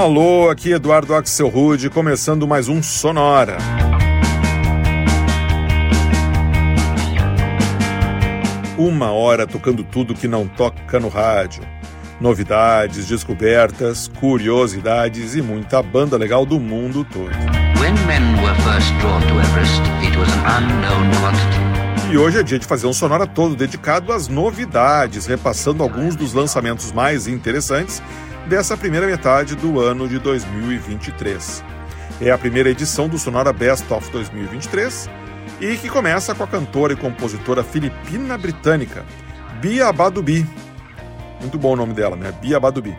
Alô, aqui Eduardo Axel Rude, começando mais um Sonora. Uma hora tocando tudo que não toca no rádio. Novidades, descobertas, curiosidades e muita banda legal do mundo todo. E hoje é dia de fazer um sonora todo dedicado às novidades, repassando alguns dos lançamentos mais interessantes dessa primeira metade do ano de 2023. É a primeira edição do Sonora Best of 2023 e que começa com a cantora e compositora filipina britânica Bia Badubi. Muito bom o nome dela, né? Bia Badubi.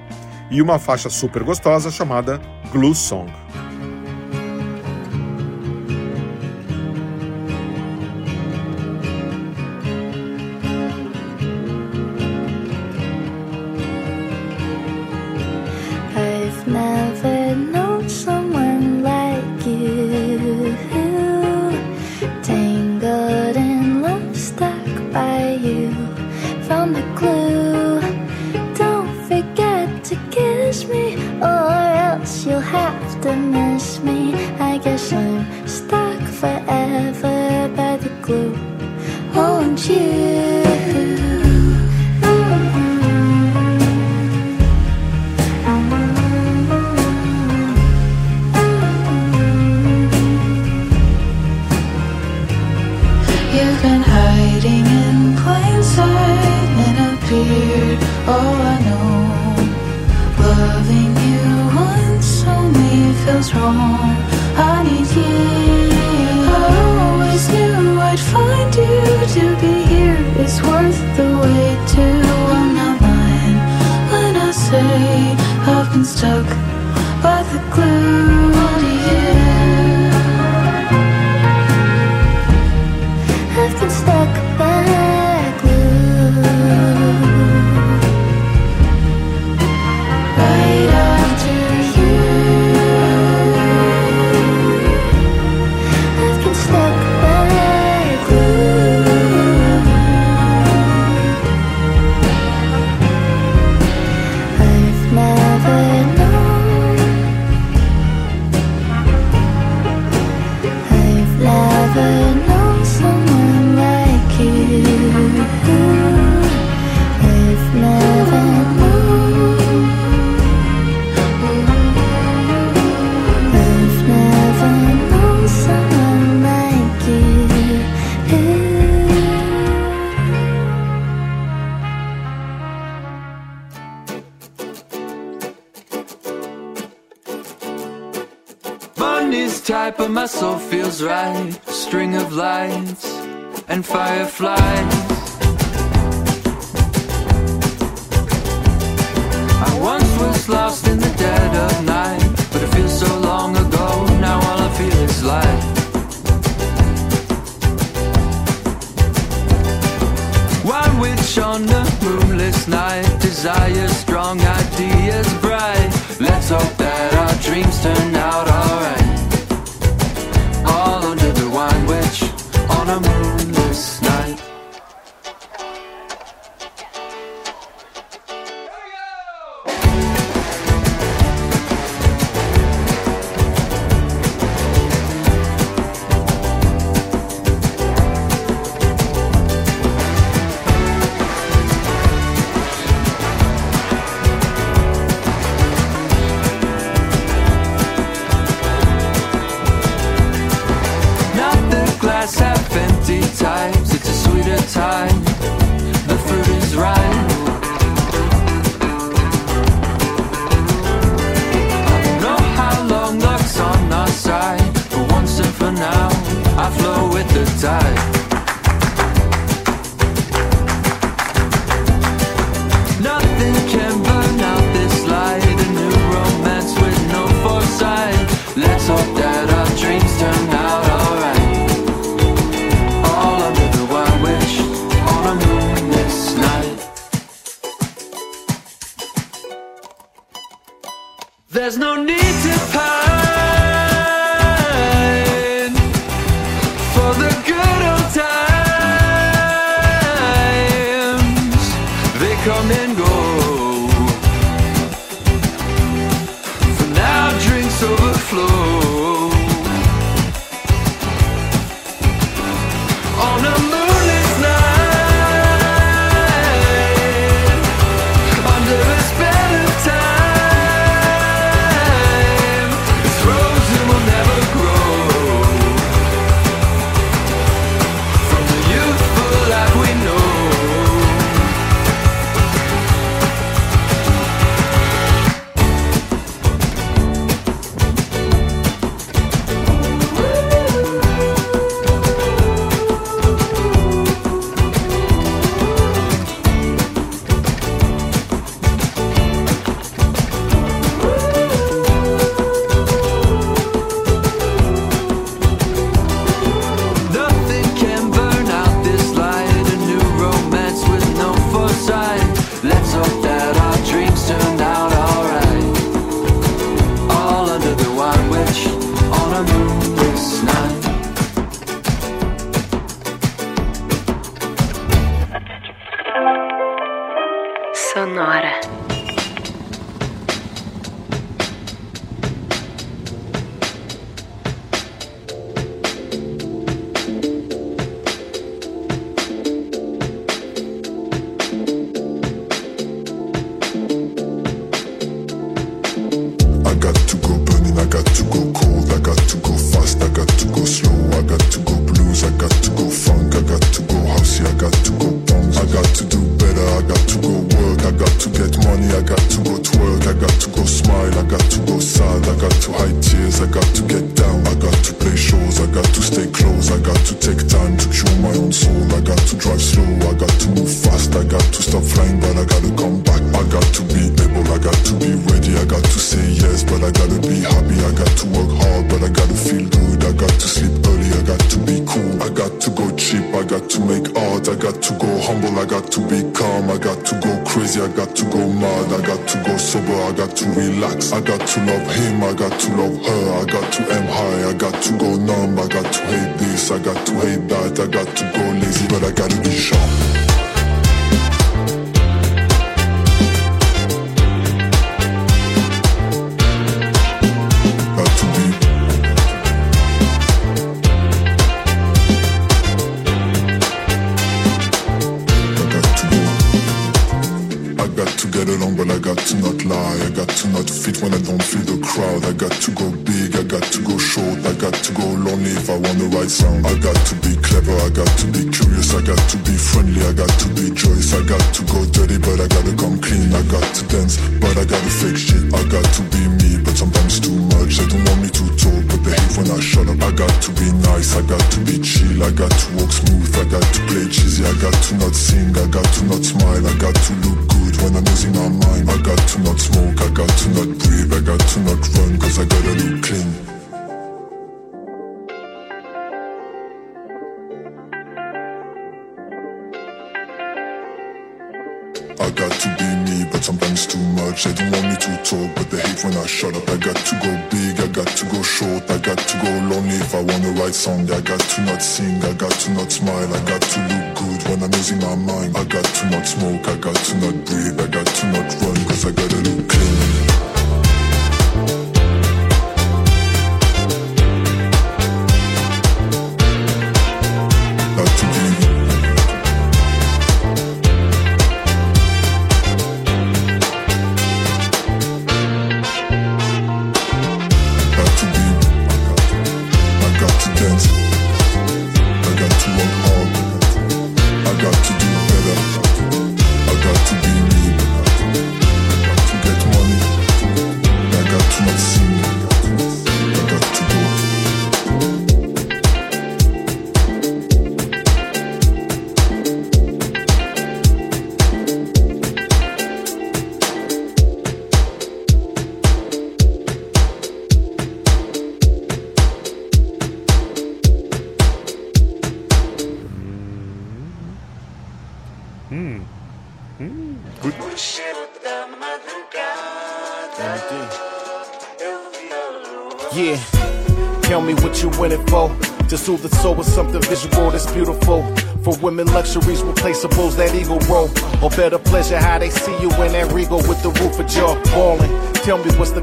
E uma faixa super gostosa chamada Glue Song. all I know. Loving you once only feels wrong. I need you. I always knew I'd find you to be here. It's worth the wait to. I'm not lying when I say I've been stuck by the glue to you. lights and fireflies. I once was lost in the dead of night, but it feels so long ago. Now all I feel is light. One witch on a moonless night, desires strong, ideas bright. Let's hope that our dreams turn. I got to go cheap, I got to make art, I got to go humble, I got to be calm, I got to go crazy, I got to go mad, I got to go sober, I got to relax, I got to love him, I got to love her, I got to aim high, I got to go numb, I got to hate this, I got to hate that, I got to go lazy, but I gotta be sharp. got to not lie, I got to not fit when I don't feel the crowd. I got to go big, I got to go short, I got to go lonely if I wanna write sound. I got to be clever, I got to be curious, I got to be friendly, I got to be joyous, I got to go dirty, but I gotta come clean. I got to dance, but I gotta fake shit. I got to be me, but sometimes too much. They don't want me to talk, but they hate when I shut up. I got to be nice, I got to be chill, I got to walk smooth, I got to play cheesy, I got to not sing, I got to not smile, I got to look good when I'm losing my mind. I got to not smoke, I got to not breathe, I got to not run, cause I gotta look clean. judge, they don't want me to talk, but they hate when I shut up. I got to go big, I got to go short, I got to go lonely if I wanna write song. I got to not sing, I got to not smile, I got to look good when I'm losing my mind. I got to not smoke, I got to not breathe, I got to not run, cause I gotta look clean.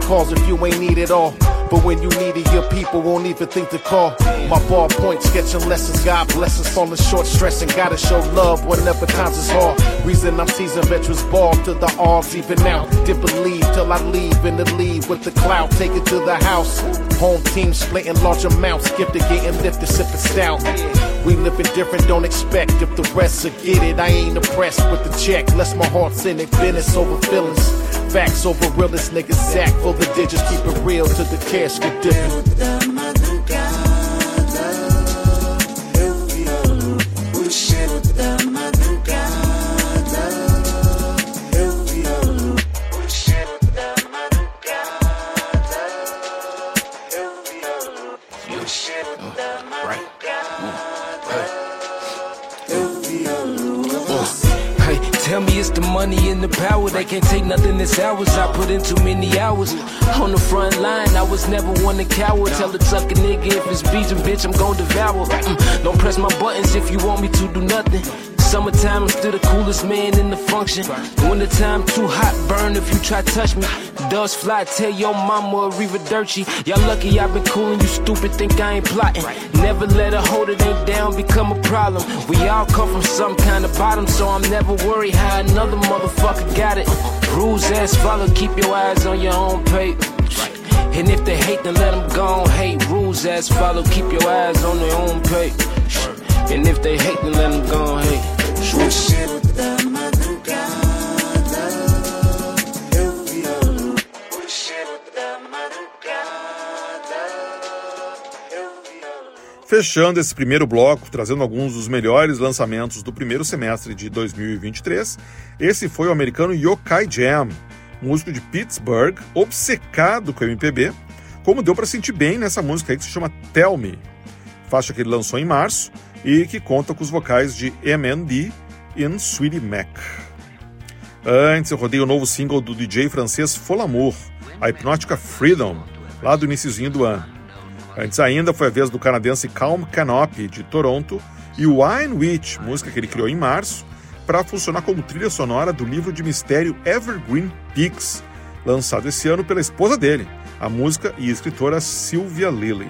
calls if you ain't need it all. But when you need it, your people won't even think to call. My ballpoint sketching lessons, God bless us on falling short, stressing. Gotta show love whenever times is hard. Reason I'm seasoned veterans ball to the arms even now. Didn't believe till I leave in the leave with the cloud. Take it to the house. Home team splitting large amounts, gifted, getting lifted, sipping stout. We living different, don't expect if the rest will get it. I ain't oppressed with the check, less my heart's in it. Business over feelings, facts over realness. Niggas sack for the digits, keep it real till the cash get different. They can't take nothing that's ours. I put in too many hours. On the front line, I was never one to cower. Tell the trucker nigga if it's beefing, bitch, I'm gon' devour. Mm, don't press my buttons if you want me to do nothing. Summertime, I'm still the coolest man in the function. Wintertime, too hot, burn if you try to touch me. Dust fly, tell your mama Riva Dirty. Y'all lucky I've been coolin', you stupid, think I ain't plotting. Never let a hold it ain't down become a problem. We all come from some kind of bottom, so I'm never worried how another motherfucker got it. Rules as follow, keep your eyes on your own paper. And if they hate, then let them go on hate. Rules as follow, keep your eyes on their own page. And if they hate, then let them go on hate. Fechando esse primeiro bloco, trazendo alguns dos melhores lançamentos do primeiro semestre de 2023, esse foi o americano Yokai Jam, músico de Pittsburgh, obcecado com MPB, como deu para sentir bem nessa música aí que se chama Tell Me, faixa que ele lançou em março e que conta com os vocais de MND e Sweetie Mac. Antes eu rodei o novo single do DJ francês Folamour, a hipnótica Freedom, lá do iníciozinho do ano. Antes ainda foi a vez do canadense Calm Canopy, de Toronto, e Wine Witch, música que ele criou em março, para funcionar como trilha sonora do livro de mistério Evergreen Peaks, lançado esse ano pela esposa dele, a música e escritora Sylvia Lilly.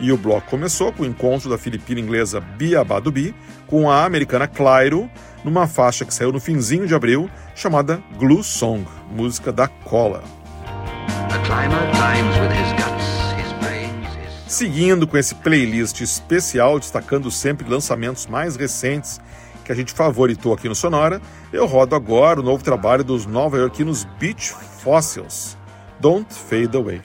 E o bloco começou com o encontro da filipina inglesa Bia Badubi com a americana Clairo, numa faixa que saiu no finzinho de abril, chamada Glue Song, música da Cola. Seguindo com esse playlist especial, destacando sempre lançamentos mais recentes que a gente favoritou aqui no Sonora, eu rodo agora o novo trabalho dos nova-iorquinos Beach Fossils, Don't Fade Away.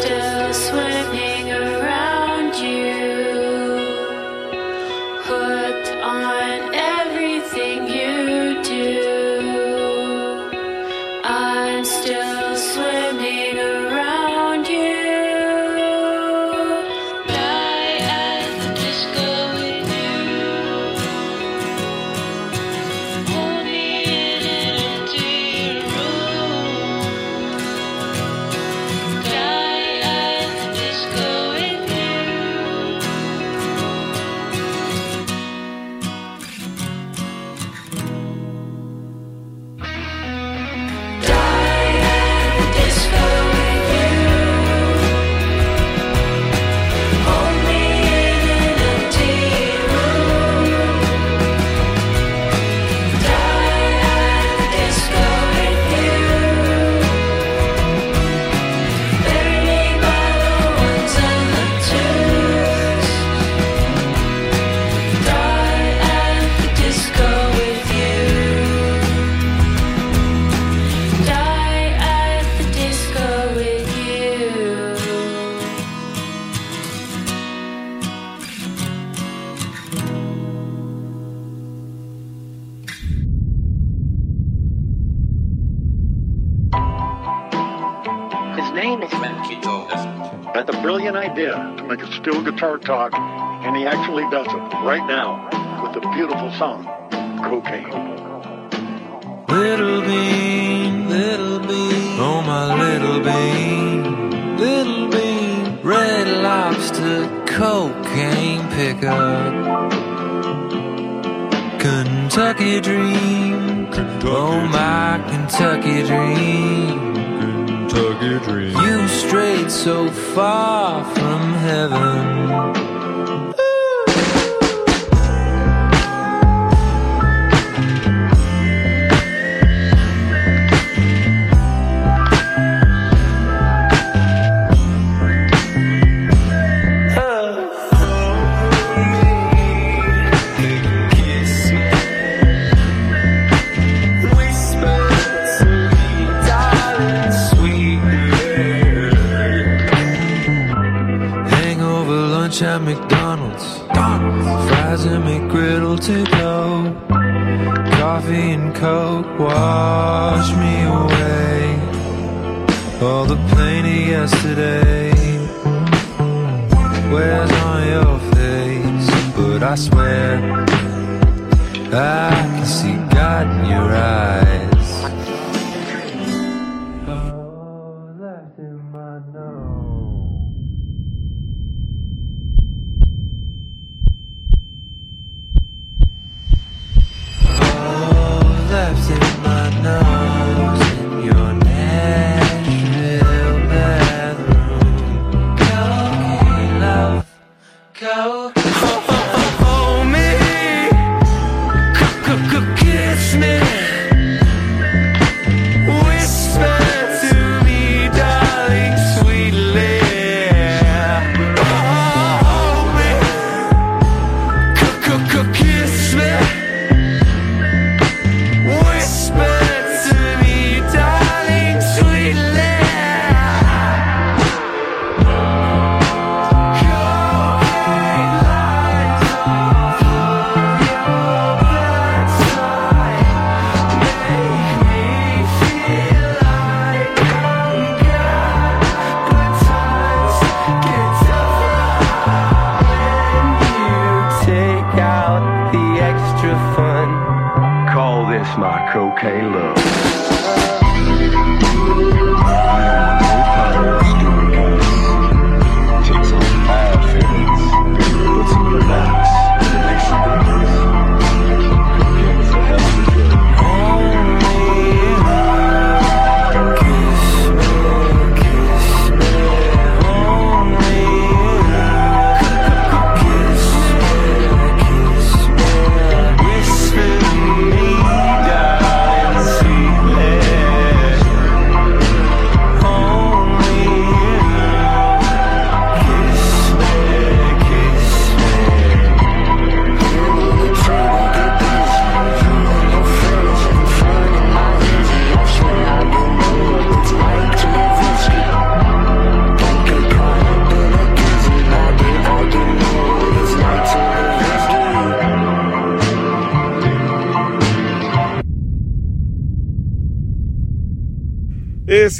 still swimming. Guitar talk, and he actually does it right now with the beautiful song, Cocaine. Little bean, little bean, oh my little bean, little bean, red lobster, cocaine pickup. Kentucky dream, Kentucky oh my Kentucky dream, Dream. You strayed so far from heaven. ultimate griddle to go. Coffee and coke wash me away. All the pain of yesterday. Wears on your face? But I swear I can see God in your eyes.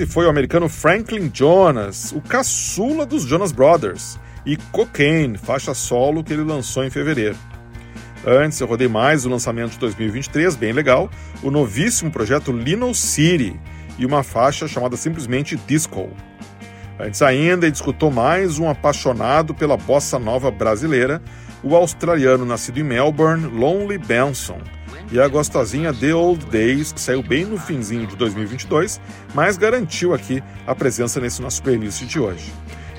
Esse foi o americano Franklin Jonas, o caçula dos Jonas Brothers, e Cocaine, faixa solo que ele lançou em fevereiro. Antes eu rodei mais o lançamento de 2023, bem legal, o novíssimo projeto Lino City e uma faixa chamada simplesmente Disco. Antes ainda, ele escutou mais um apaixonado pela bossa nova brasileira, o australiano nascido em Melbourne, Lonely Benson, e a gostosinha The Old Days, que saiu bem no finzinho de 2022, mas garantiu aqui a presença nesse nosso playlist de hoje.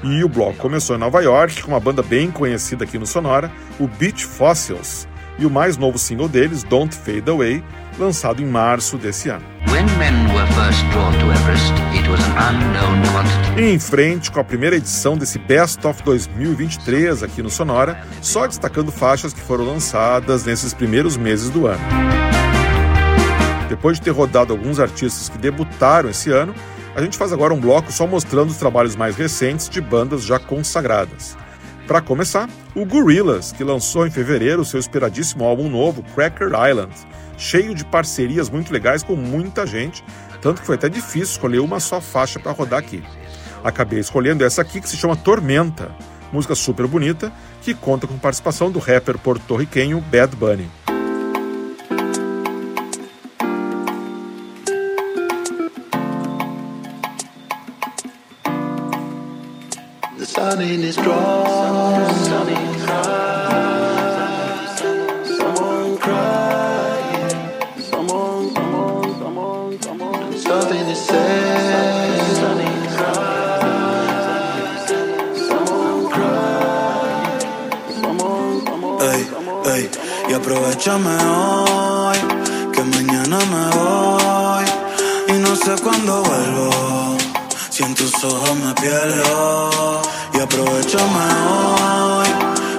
E o bloco começou em Nova York com uma banda bem conhecida aqui no Sonora, o Beach Fossils, e o mais novo single deles, Don't Fade Away, lançado em março desse ano. em frente com a primeira edição desse Best of 2023 aqui no Sonora, só destacando faixas que foram lançadas nesses primeiros meses do ano. Depois de ter rodado alguns artistas que debutaram esse ano, a gente faz agora um bloco só mostrando os trabalhos mais recentes de bandas já consagradas. Para começar, o Gorillaz, que lançou em fevereiro seu esperadíssimo álbum novo, Cracker Island, cheio de parcerias muito legais com muita gente, tanto que foi até difícil escolher uma só faixa para rodar aqui. Acabei escolhendo essa aqui que se chama Tormenta, música super bonita que conta com participação do rapper porto-riquenho Bad Bunny. The sun strong. Aprovechame hoy, que mañana me voy y no sé cuándo vuelvo. Si en tus ojos me pierdo y aprovechame hoy,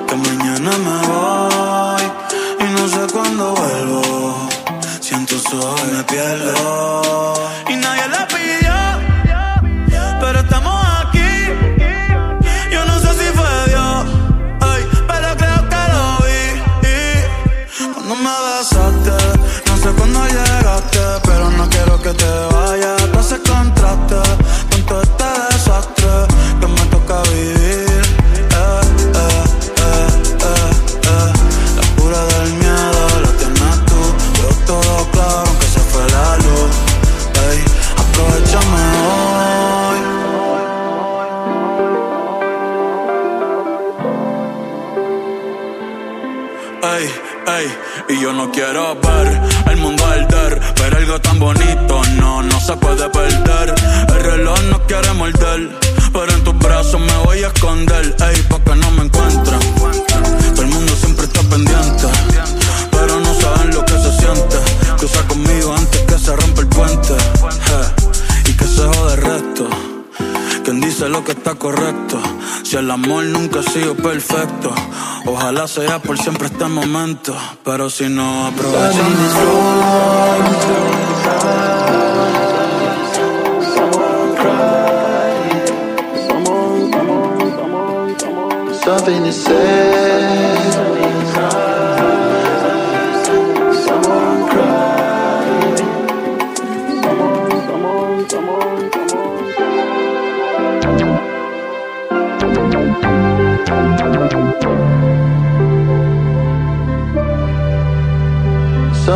que mañana me voy y no sé cuándo vuelvo. Si en tus ojos me pierdo no quiero que te si el amor nunca ha sido perfecto Ojalá sea por siempre este momento, pero si no aprovechamos. Something to say.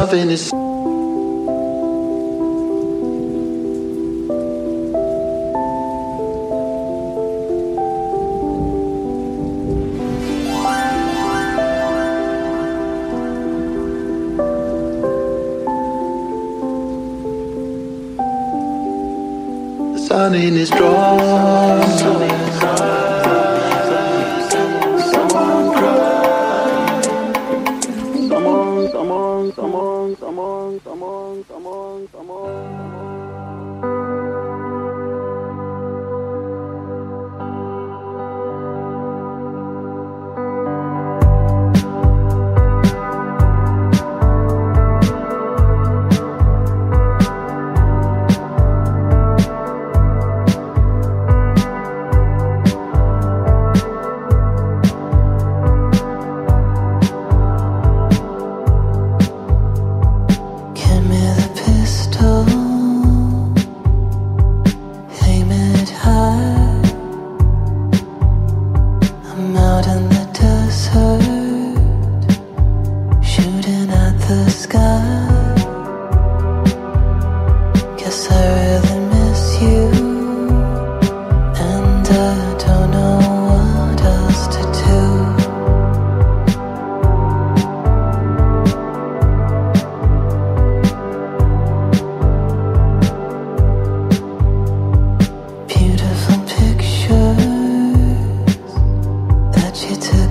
nothing is.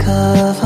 可放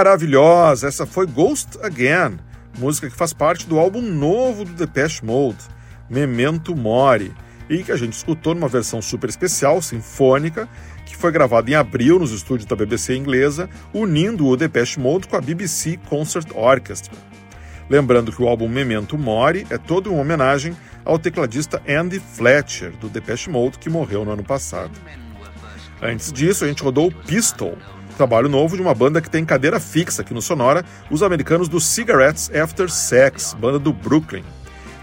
Maravilhosa! Essa foi Ghost Again, música que faz parte do álbum novo do Depeche Mode, Memento Mori, e que a gente escutou numa versão super especial, sinfônica, que foi gravada em abril nos estúdios da BBC inglesa, unindo o Depeche Mode com a BBC Concert Orchestra. Lembrando que o álbum Memento Mori é todo uma homenagem ao tecladista Andy Fletcher, do Depeche Mode, que morreu no ano passado. Antes disso, a gente rodou Pistol, trabalho novo de uma banda que tem cadeira fixa aqui no Sonora, os americanos do Cigarettes After Sex, banda do Brooklyn.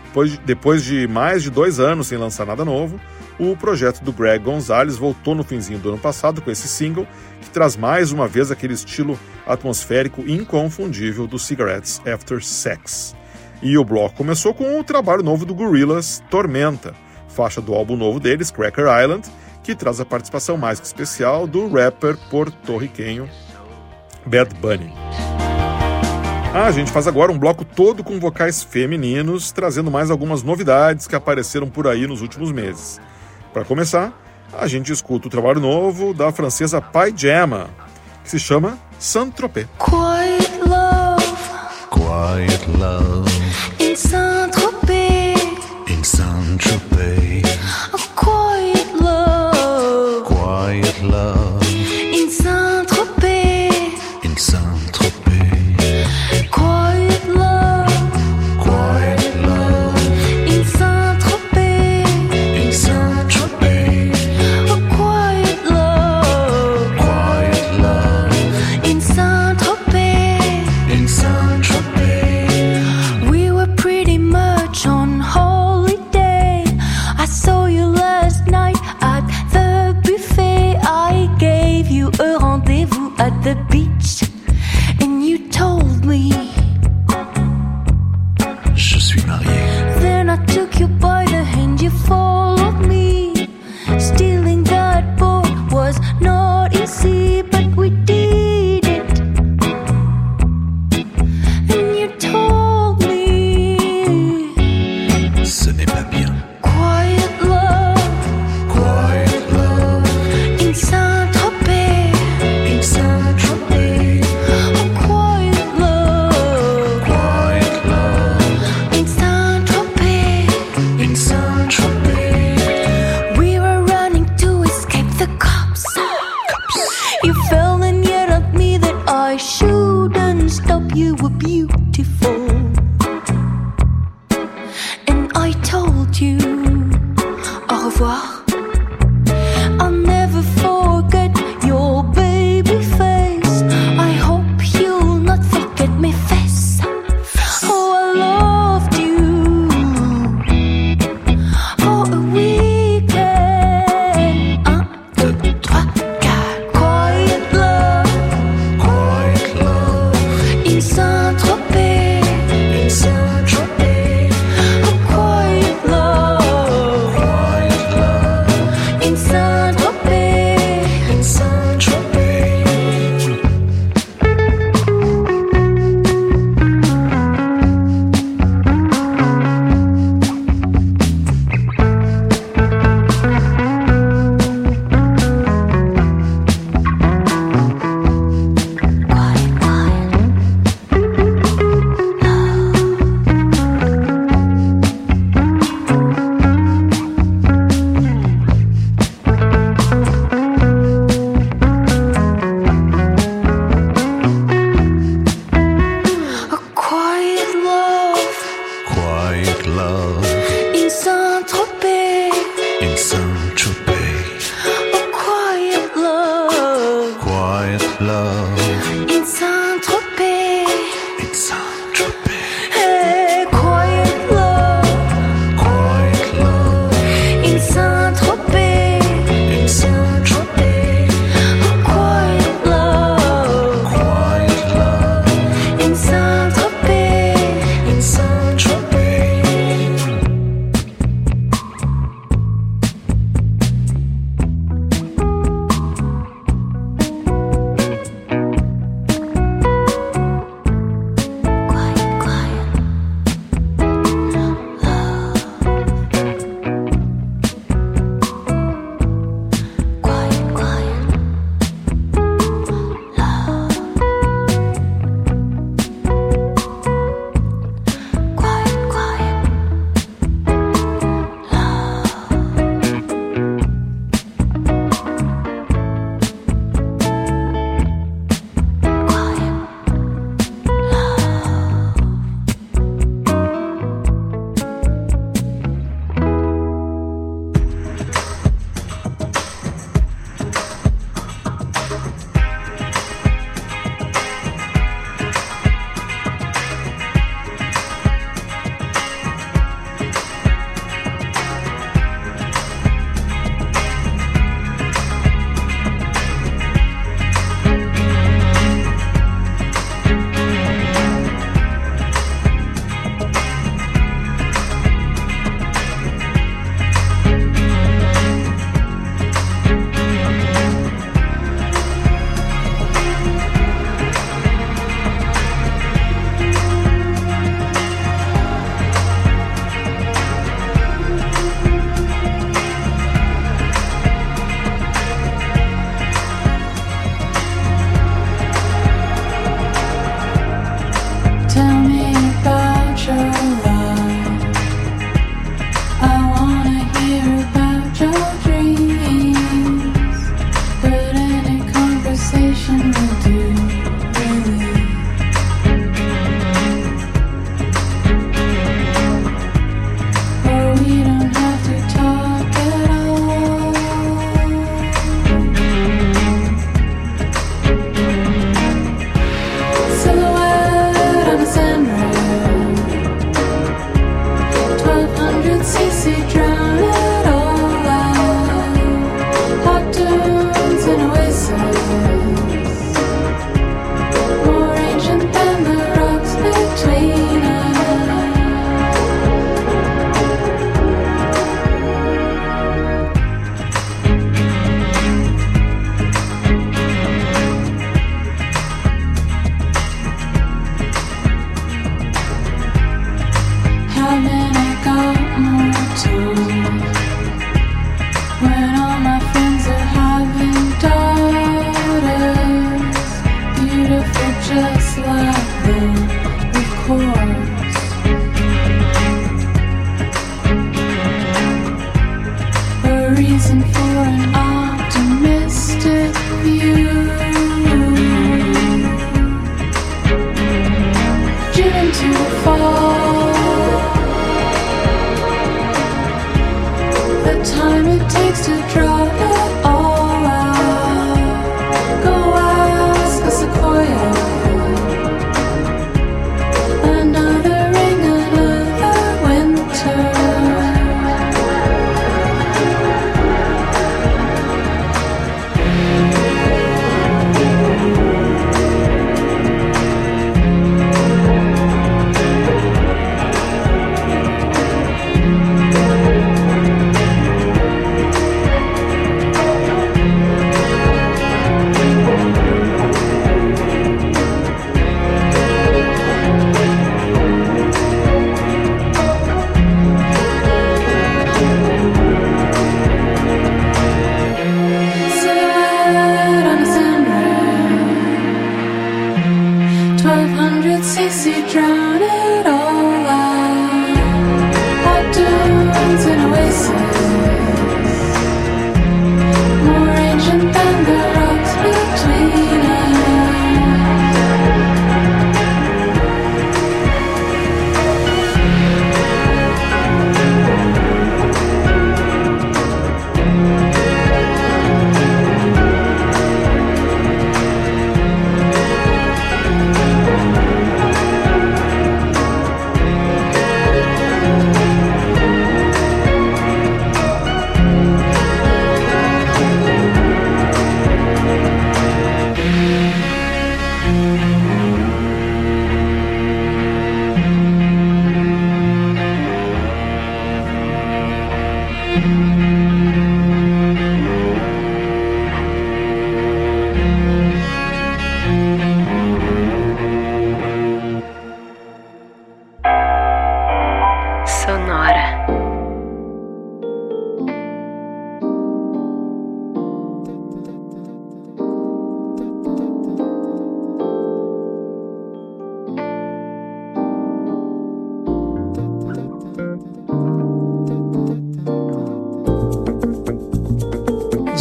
Depois de, depois de mais de dois anos sem lançar nada novo, o projeto do Greg Gonzalez voltou no finzinho do ano passado com esse single, que traz mais uma vez aquele estilo atmosférico inconfundível do Cigarettes After Sex. E o bloco começou com o trabalho novo do Gorillaz, Tormenta, faixa do álbum novo deles, Cracker Island, que traz a participação mais que especial do rapper porto-riquenho Bad Bunny. Ah, a gente faz agora um bloco todo com vocais femininos, trazendo mais algumas novidades que apareceram por aí nos últimos meses. Para começar, a gente escuta o trabalho novo da francesa Pajama, que se chama Saint-Tropez. Quiet love Quiet love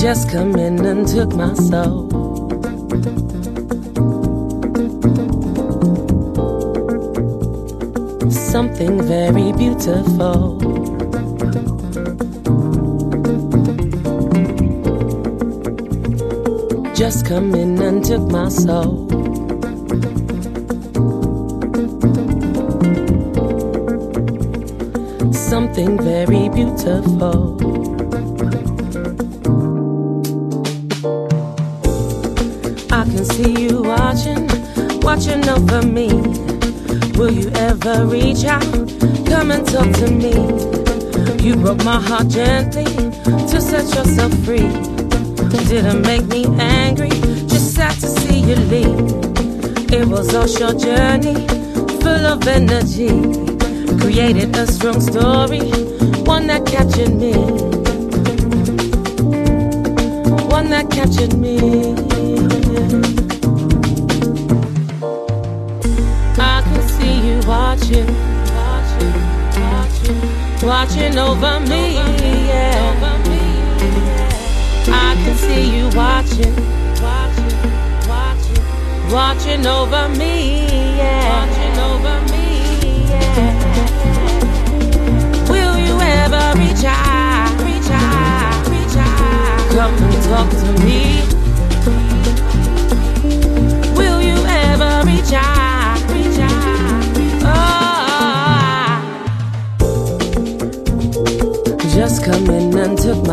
Just come in and took my soul. Something very beautiful. Just come in and took my soul. Something very beautiful. Watching over me. Will you ever reach out? Come and talk to me. You broke my heart gently to set yourself free. Didn't make me angry, just sad to see you leave. It was a short journey, full of energy. Created a strong story, one that captured me. One that captured me. Watching, watching, watching, over me. Yeah. I can see you watching, watching, watching, watching over me. Yeah. Watching over me. Yeah. Will you ever reach out, reach out, reach out? Come and talk to me.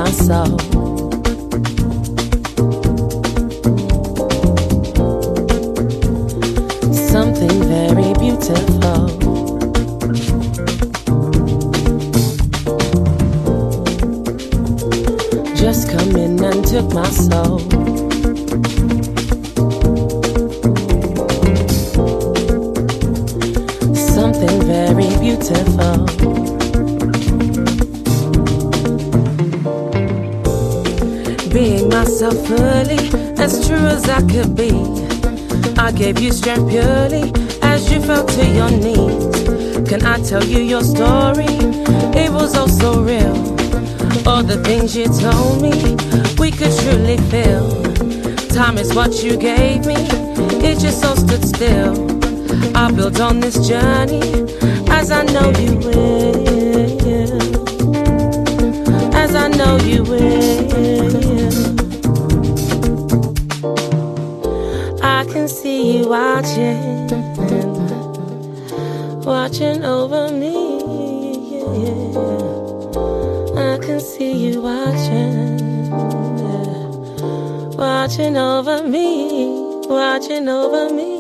My soul. Strength purely as you fell to your knees. Can I tell you your story? It was all so real. All the things you told me, we could truly feel. Time is what you gave me, it just all stood still. I built on this journey as I know you will. As I know you will. Watching, watching over me. I can see you watching, watching over me, watching over me.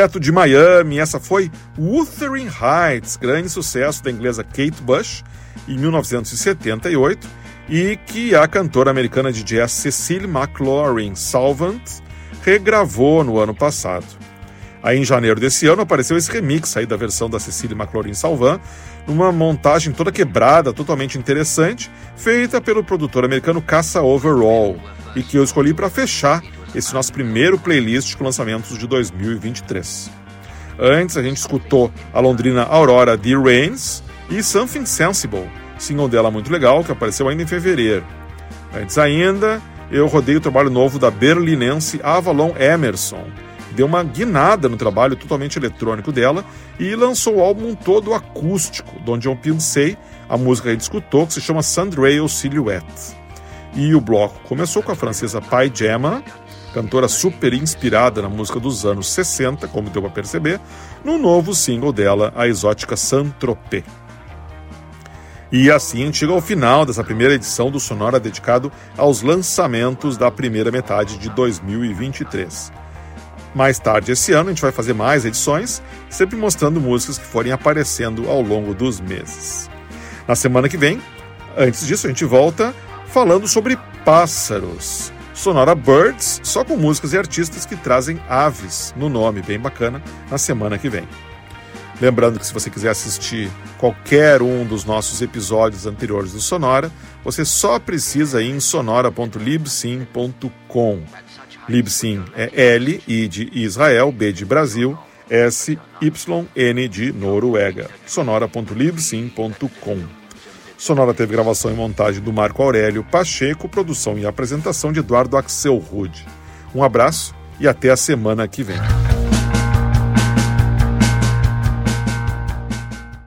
Direto de Miami, essa foi Wuthering Heights, grande sucesso da inglesa Kate Bush, em 1978, e que a cantora americana de jazz Cecile McLaurin Salvant regravou no ano passado. Aí em janeiro desse ano apareceu esse remix aí da versão da Cecília McLaurin Salvan, numa montagem toda quebrada, totalmente interessante, feita pelo produtor americano Caça Overall, e que eu escolhi para fechar esse nosso primeiro playlist com lançamentos de 2023. Antes a gente escutou a londrina Aurora D. Rains e Something Sensible, single dela muito legal que apareceu ainda em fevereiro. Antes ainda, eu rodei o trabalho novo da berlinense Avalon Emerson, deu uma guinada no trabalho totalmente eletrônico dela e lançou o álbum todo acústico, onde eu pensei a música que a gente escutou, que se chama Sandrail Silhouette. E o bloco começou com a francesa Pai Gemma, cantora super inspirada na música dos anos 60, como deu para perceber, no novo single dela, a exótica Saint-Tropez. E assim a gente chega ao final dessa primeira edição do Sonora dedicado aos lançamentos da primeira metade de 2023. Mais tarde esse ano a gente vai fazer mais edições, sempre mostrando músicas que forem aparecendo ao longo dos meses. Na semana que vem, antes disso, a gente volta falando sobre pássaros. Sonora Birds, só com músicas e artistas que trazem aves no nome, bem bacana, na semana que vem. Lembrando que se você quiser assistir qualquer um dos nossos episódios anteriores do Sonora, você só precisa ir em sonora.libsim.com. Libsyn é L, I de Israel, B de Brasil, S, Y, N de Noruega. sonora.libsyn.com. Sonora teve gravação e montagem do Marco Aurélio Pacheco, produção e apresentação de Eduardo Axel Rude. Um abraço e até a semana que vem.